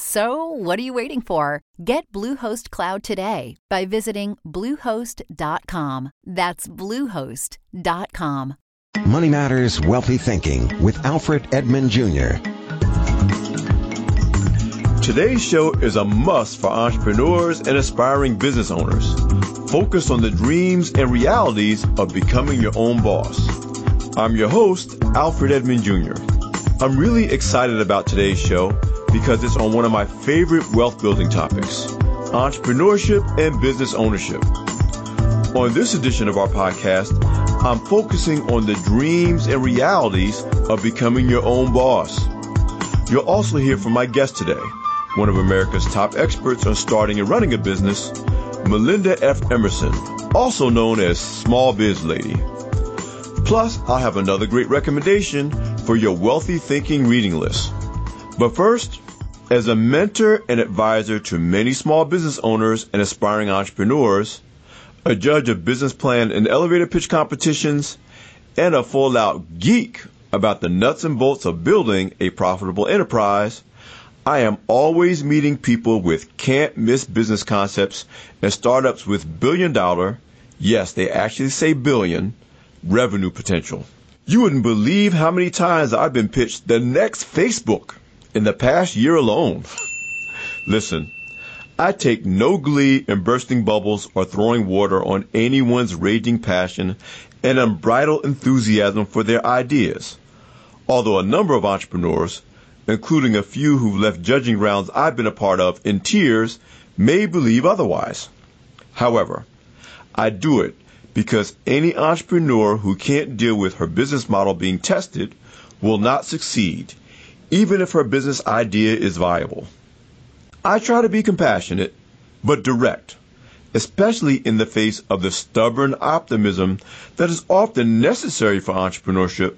So, what are you waiting for? Get Bluehost Cloud today by visiting Bluehost.com. That's Bluehost.com. Money Matters Wealthy Thinking with Alfred Edmond Jr. Today's show is a must for entrepreneurs and aspiring business owners. Focus on the dreams and realities of becoming your own boss. I'm your host, Alfred Edmond Jr. I'm really excited about today's show because it's on one of my favorite wealth building topics entrepreneurship and business ownership. On this edition of our podcast, I'm focusing on the dreams and realities of becoming your own boss. You'll also hear from my guest today, one of America's top experts on starting and running a business, Melinda F. Emerson, also known as Small Biz Lady. Plus, I'll have another great recommendation for your wealthy thinking reading list. But first, as a mentor and advisor to many small business owners and aspiring entrepreneurs, a judge of business plan and elevator pitch competitions, and a full out geek about the nuts and bolts of building a profitable enterprise, I am always meeting people with can't miss business concepts and startups with billion dollar, yes, they actually say billion, revenue potential. You wouldn't believe how many times I've been pitched the next Facebook in the past year alone. Listen, I take no glee in bursting bubbles or throwing water on anyone's raging passion and unbridled enthusiasm for their ideas. Although a number of entrepreneurs, including a few who've left judging rounds I've been a part of in tears, may believe otherwise. However, I do it because any entrepreneur who can't deal with her business model being tested will not succeed, even if her business idea is viable. I try to be compassionate, but direct, especially in the face of the stubborn optimism that is often necessary for entrepreneurship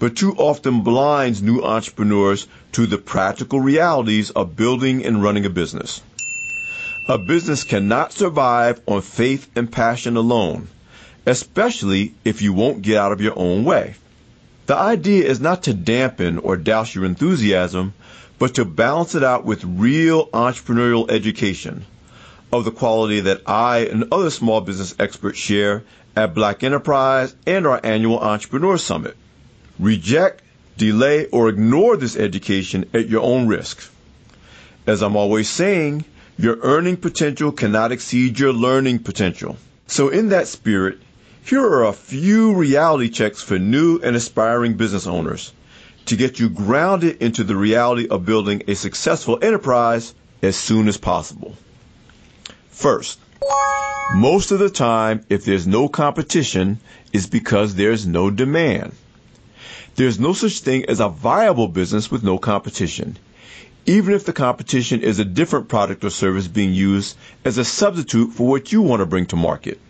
but too often blinds new entrepreneurs to the practical realities of building and running a business. A business cannot survive on faith and passion alone, especially if you won't get out of your own way. The idea is not to dampen or douse your enthusiasm, but to balance it out with real entrepreneurial education of the quality that I and other small business experts share at Black Enterprise and our annual Entrepreneur Summit. Reject, delay, or ignore this education at your own risk. As I'm always saying, your earning potential cannot exceed your learning potential. So in that spirit, here are a few reality checks for new and aspiring business owners to get you grounded into the reality of building a successful enterprise as soon as possible. First, most of the time, if there's no competition, it's because there's no demand. There's no such thing as a viable business with no competition, even if the competition is a different product or service being used as a substitute for what you want to bring to market.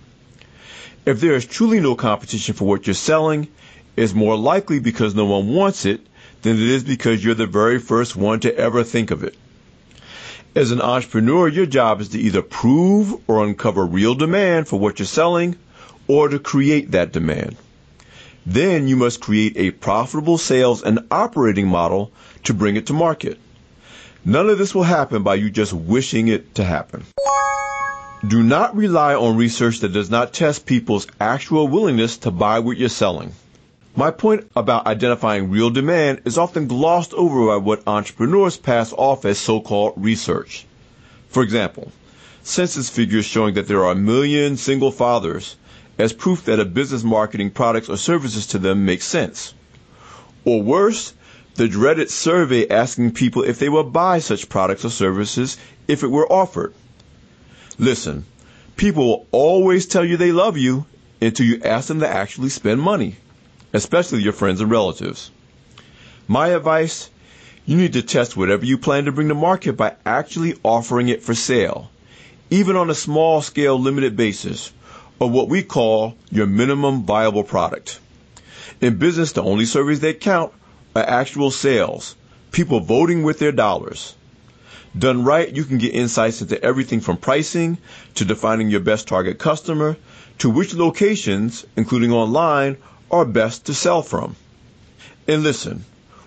If there is truly no competition for what you're selling, it's more likely because no one wants it than it is because you're the very first one to ever think of it. As an entrepreneur, your job is to either prove or uncover real demand for what you're selling or to create that demand. Then you must create a profitable sales and operating model to bring it to market. None of this will happen by you just wishing it to happen. Do not rely on research that does not test people's actual willingness to buy what you're selling. My point about identifying real demand is often glossed over by what entrepreneurs pass off as so-called research. For example, census figures showing that there are a million single fathers as proof that a business marketing products or services to them makes sense. Or worse, the dreaded survey asking people if they will buy such products or services if it were offered. Listen, people will always tell you they love you until you ask them to actually spend money, especially your friends and relatives. My advice you need to test whatever you plan to bring to market by actually offering it for sale, even on a small scale limited basis, or what we call your minimum viable product. In business, the only surveys that count are actual sales, people voting with their dollars. Done right, you can get insights into everything from pricing to defining your best target customer to which locations, including online, are best to sell from. And listen,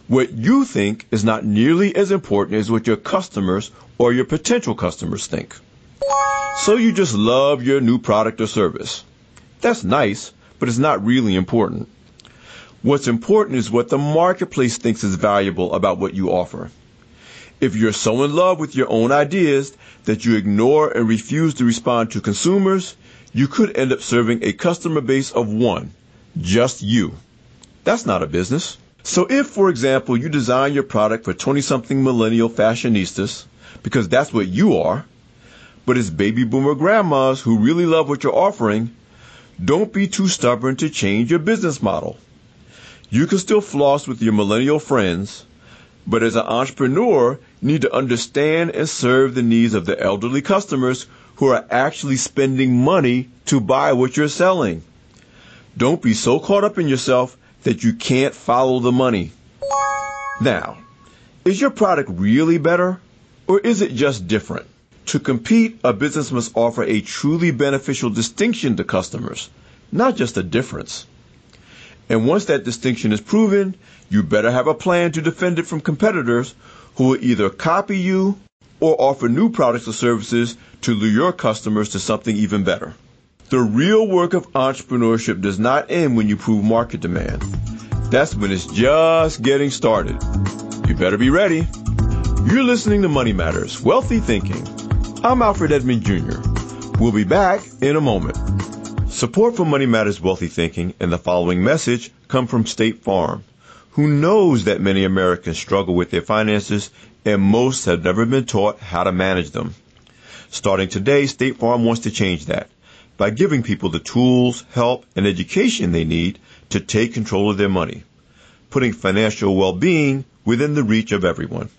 what you think is not nearly as important as what your customers or your potential customers think. So you just love your new product or service. That's nice, but it's not really important. What's important is what the marketplace thinks is valuable about what you offer. If you're so in love with your own ideas that you ignore and refuse to respond to consumers, you could end up serving a customer base of one, just you. That's not a business. So if, for example, you design your product for 20 something millennial fashionistas, because that's what you are, but it's baby boomer grandmas who really love what you're offering, don't be too stubborn to change your business model. You can still floss with your millennial friends, but as an entrepreneur, you need to understand and serve the needs of the elderly customers who are actually spending money to buy what you're selling. Don't be so caught up in yourself that you can't follow the money. Now, is your product really better or is it just different? To compete, a business must offer a truly beneficial distinction to customers, not just a difference. And once that distinction is proven, you better have a plan to defend it from competitors who will either copy you or offer new products or services to lure your customers to something even better. The real work of entrepreneurship does not end when you prove market demand. That's when it's just getting started. You better be ready. You're listening to Money Matters, Wealthy Thinking. I'm Alfred Edmond Jr. We'll be back in a moment. Support for Money Matters Wealthy Thinking and the following message come from State Farm, who knows that many Americans struggle with their finances and most have never been taught how to manage them. Starting today, State Farm wants to change that by giving people the tools, help, and education they need to take control of their money, putting financial well-being within the reach of everyone.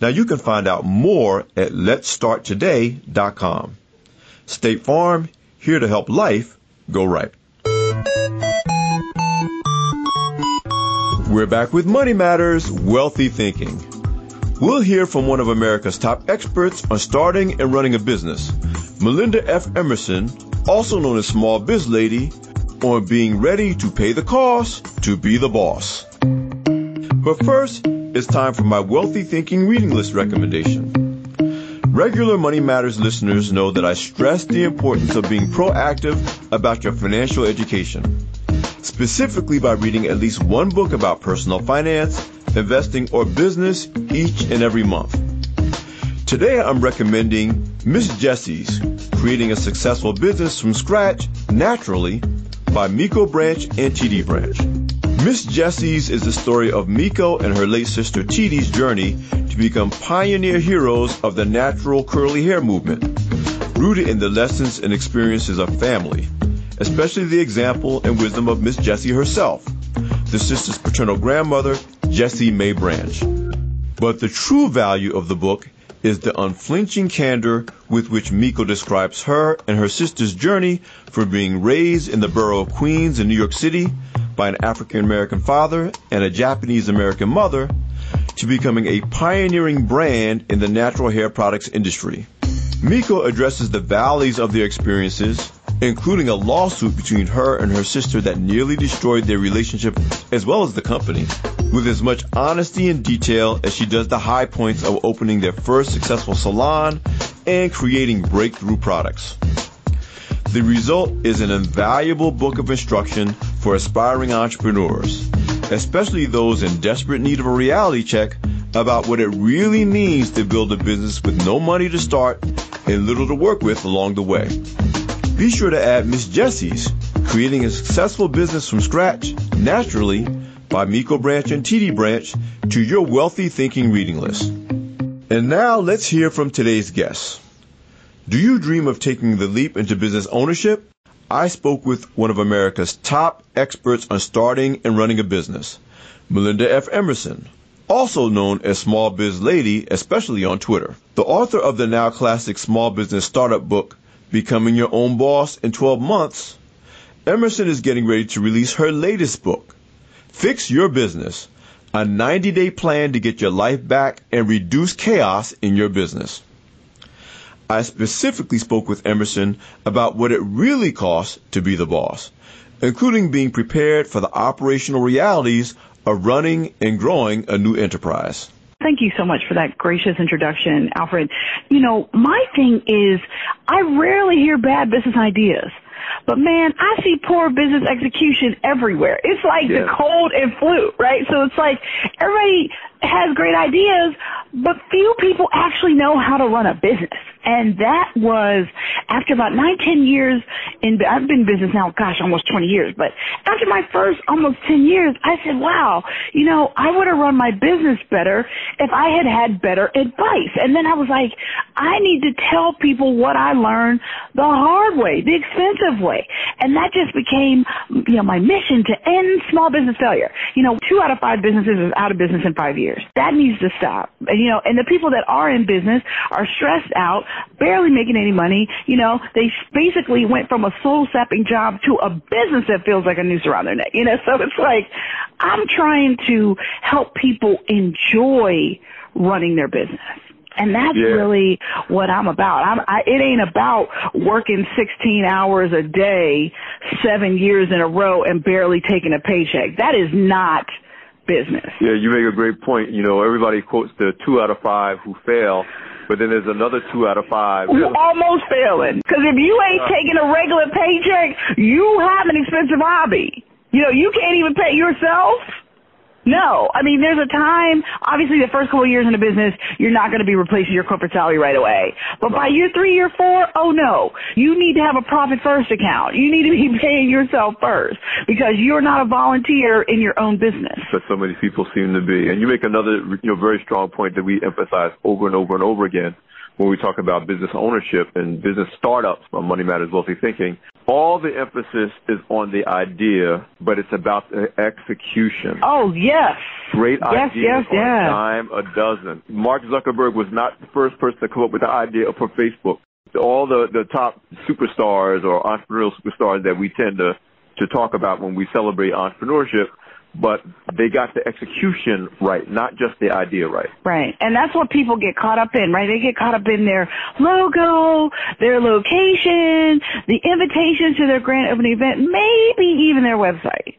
Now you can find out more at letstarttoday.com. State Farm, here to help life go right. We're back with Money Matters, Wealthy Thinking. We'll hear from one of America's top experts on starting and running a business, Melinda F. Emerson, also known as Small Biz Lady, on being ready to pay the cost to be the boss. But first, it's time for my Wealthy Thinking reading list recommendation. Regular Money Matters listeners know that I stress the importance of being proactive about your financial education, specifically by reading at least one book about personal finance investing, or business each and every month. Today I'm recommending Miss Jessie's Creating a Successful Business from Scratch Naturally by Miko Branch and Titi Branch. Miss Jessie's is the story of Miko and her late sister Titi's journey to become pioneer heroes of the natural curly hair movement, rooted in the lessons and experiences of family, especially the example and wisdom of Miss Jessie herself, the sister's paternal grandmother Jessie May Branch. But the true value of the book is the unflinching candor with which Miko describes her and her sister's journey from being raised in the borough of Queens in New York City by an African American father and a Japanese American mother to becoming a pioneering brand in the natural hair products industry. Miko addresses the valleys of their experiences, including a lawsuit between her and her sister that nearly destroyed their relationship as well as the company with as much honesty and detail as she does the high points of opening their first successful salon and creating breakthrough products. The result is an invaluable book of instruction for aspiring entrepreneurs, especially those in desperate need of a reality check about what it really means to build a business with no money to start and little to work with along the way. Be sure to add Miss Jessie's Creating a Successful Business from Scratch Naturally by Miko Branch and Titi Branch to your wealthy thinking reading list. And now let's hear from today's guests. Do you dream of taking the leap into business ownership? I spoke with one of America's top experts on starting and running a business, Melinda F. Emerson, also known as Small Biz Lady, especially on Twitter. The author of the now classic small business startup book, Becoming Your Own Boss in 12 Months, Emerson is getting ready to release her latest book, Fix Your Business, a 90 day plan to get your life back and reduce chaos in your business. I specifically spoke with Emerson about what it really costs to be the boss, including being prepared for the operational realities of running and growing a new enterprise. Thank you so much for that gracious introduction, Alfred. You know, my thing is, I rarely hear bad business ideas. But man, I see poor business execution everywhere. It's like yeah. the cold and flu, right? So it's like everybody has great ideas, but few people actually know how to run a business. And that was after about nine, ten years in, I've been in business now, gosh, almost 20 years, but after my first almost 10 years, I said, wow, you know, I would have run my business better if I had had better advice. And then I was like, I need to tell people what I learned the hard way, the expensive way. And that just became, you know, my mission to end small business failure. You know, two out of five businesses is out of business in five years. That needs to stop. And, you know, and the people that are in business are stressed out, barely making any money. You know, they basically went from a soul sapping job to a business that feels like a noose around their neck. You know, so it's like, I'm trying to help people enjoy running their business. And that's yeah. really what I'm about. I'm, I, it ain't about working 16 hours a day, seven years in a row and barely taking a paycheck. That is not business. Yeah, you make a great point. You know, everybody quotes the two out of five who fail, but then there's another two out of five. Who almost failing. Because if you ain't taking a regular paycheck, you have an expensive hobby. You know, you can't even pay yourself. No, I mean, there's a time, obviously the first couple of years in a business, you're not going to be replacing your corporate salary right away. But by year three, year four, oh no, you need to have a profit first account. You need to be paying yourself first because you're not a volunteer in your own business. But so many people seem to be. And you make another, you know, very strong point that we emphasize over and over and over again when we talk about business ownership and business startups on Money Matters Wealthy Thinking, all the emphasis is on the idea, but it's about the execution. Oh, yes. Great yes, ideas yes, yes. dime a dozen. Mark Zuckerberg was not the first person to come up with the idea for Facebook. All the, the top superstars or entrepreneurial superstars that we tend to, to talk about when we celebrate entrepreneurship – but they got the execution right, not just the idea right. Right. And that's what people get caught up in, right? They get caught up in their logo, their location, the invitation to their grand opening event, maybe even their website.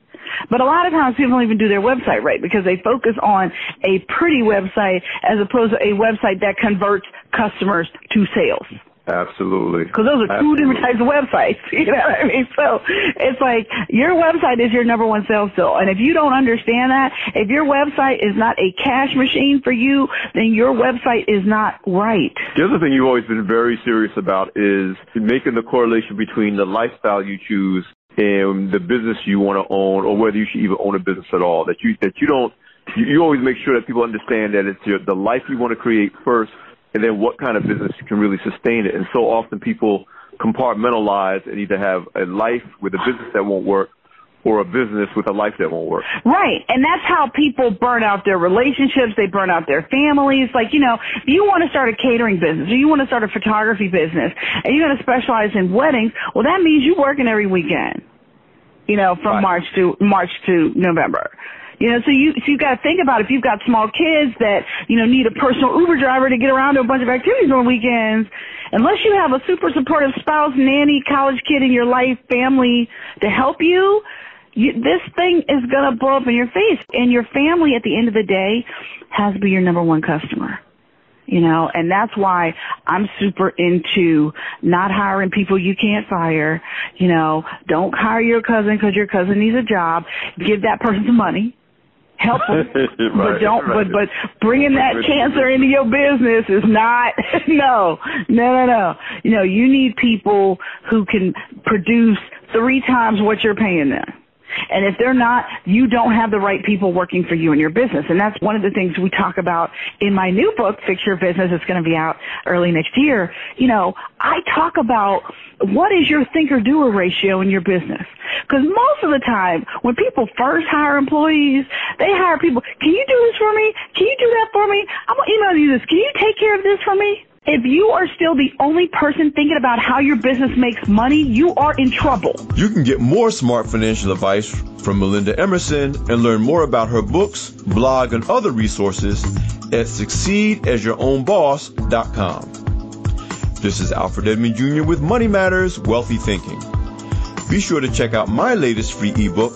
But a lot of times people don't even do their website right because they focus on a pretty website as opposed to a website that converts customers to sales. Absolutely. Because those are two different types of websites. You know what I mean? So it's like your website is your number one sales tool. And if you don't understand that, if your website is not a cash machine for you, then your website is not right. The other thing you've always been very serious about is making the correlation between the lifestyle you choose and the business you want to own or whether you should even own a business at all. That you, that you don't, you, you always make sure that people understand that it's your, the life you want to create first and then what kind of business can really sustain it. And so often people compartmentalize and either have a life with a business that won't work or a business with a life that won't work. Right. And that's how people burn out their relationships. They burn out their families. Like, you know, if you want to start a catering business or you want to start a photography business and you're going to specialize in weddings, well, that means you're working every weekend, you know, from right. March to, March to November. You know, so you so you got to think about if you've got small kids that you know need a personal Uber driver to get around to a bunch of activities on weekends. Unless you have a super supportive spouse, nanny, college kid in your life, family to help you, you this thing is going to blow up in your face. And your family, at the end of the day, has to be your number one customer you know, and that's why I'm super into not hiring people you can't fire, you know, don't hire your cousin because your cousin needs a job, give that person some money, help them, right, but don't. Right. But but bringing that cancer into your business is not. no, no, no, no. You know, you need people who can produce three times what you're paying them. And if they're not, you don't have the right people working for you in your business. And that's one of the things we talk about in my new book, Fix Your Business. It's going to be out early next year. You know, I talk about what is your thinker doer ratio in your business? Because most of the time, when people first hire employees, they hire people, can you do this for me? Can you do that for me? I'm going to email you this. Can you take care of this for me? If you are still the only person thinking about how your business makes money, you are in trouble. You can get more smart financial advice from Melinda Emerson and learn more about her books, blog, and other resources at succeedasyourownboss.com. This is Alfred Edmond Jr. with Money Matters Wealthy Thinking. Be sure to check out my latest free ebook,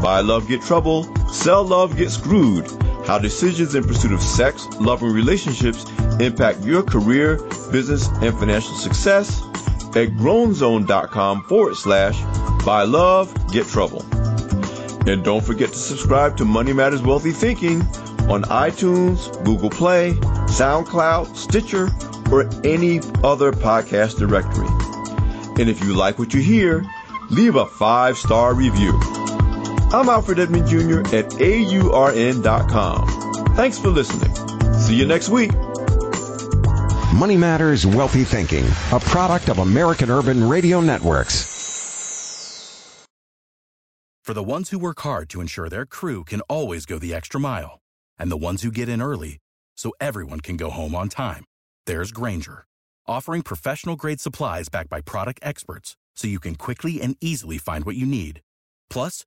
Buy Love Get Trouble, Sell Love Get Screwed how decisions in pursuit of sex, love, and relationships impact your career, business, and financial success at grownzone.com forward slash buy love, get trouble. And don't forget to subscribe to Money Matters Wealthy Thinking on iTunes, Google Play, SoundCloud, Stitcher, or any other podcast directory. And if you like what you hear, leave a five star review. I'm Alfred Edmond Jr. at AURN.com. Thanks for listening. See you next week. Money Matters Wealthy Thinking, a product of American Urban Radio Networks. For the ones who work hard to ensure their crew can always go the extra mile, and the ones who get in early so everyone can go home on time, there's Grainger, offering professional grade supplies backed by product experts so you can quickly and easily find what you need. Plus,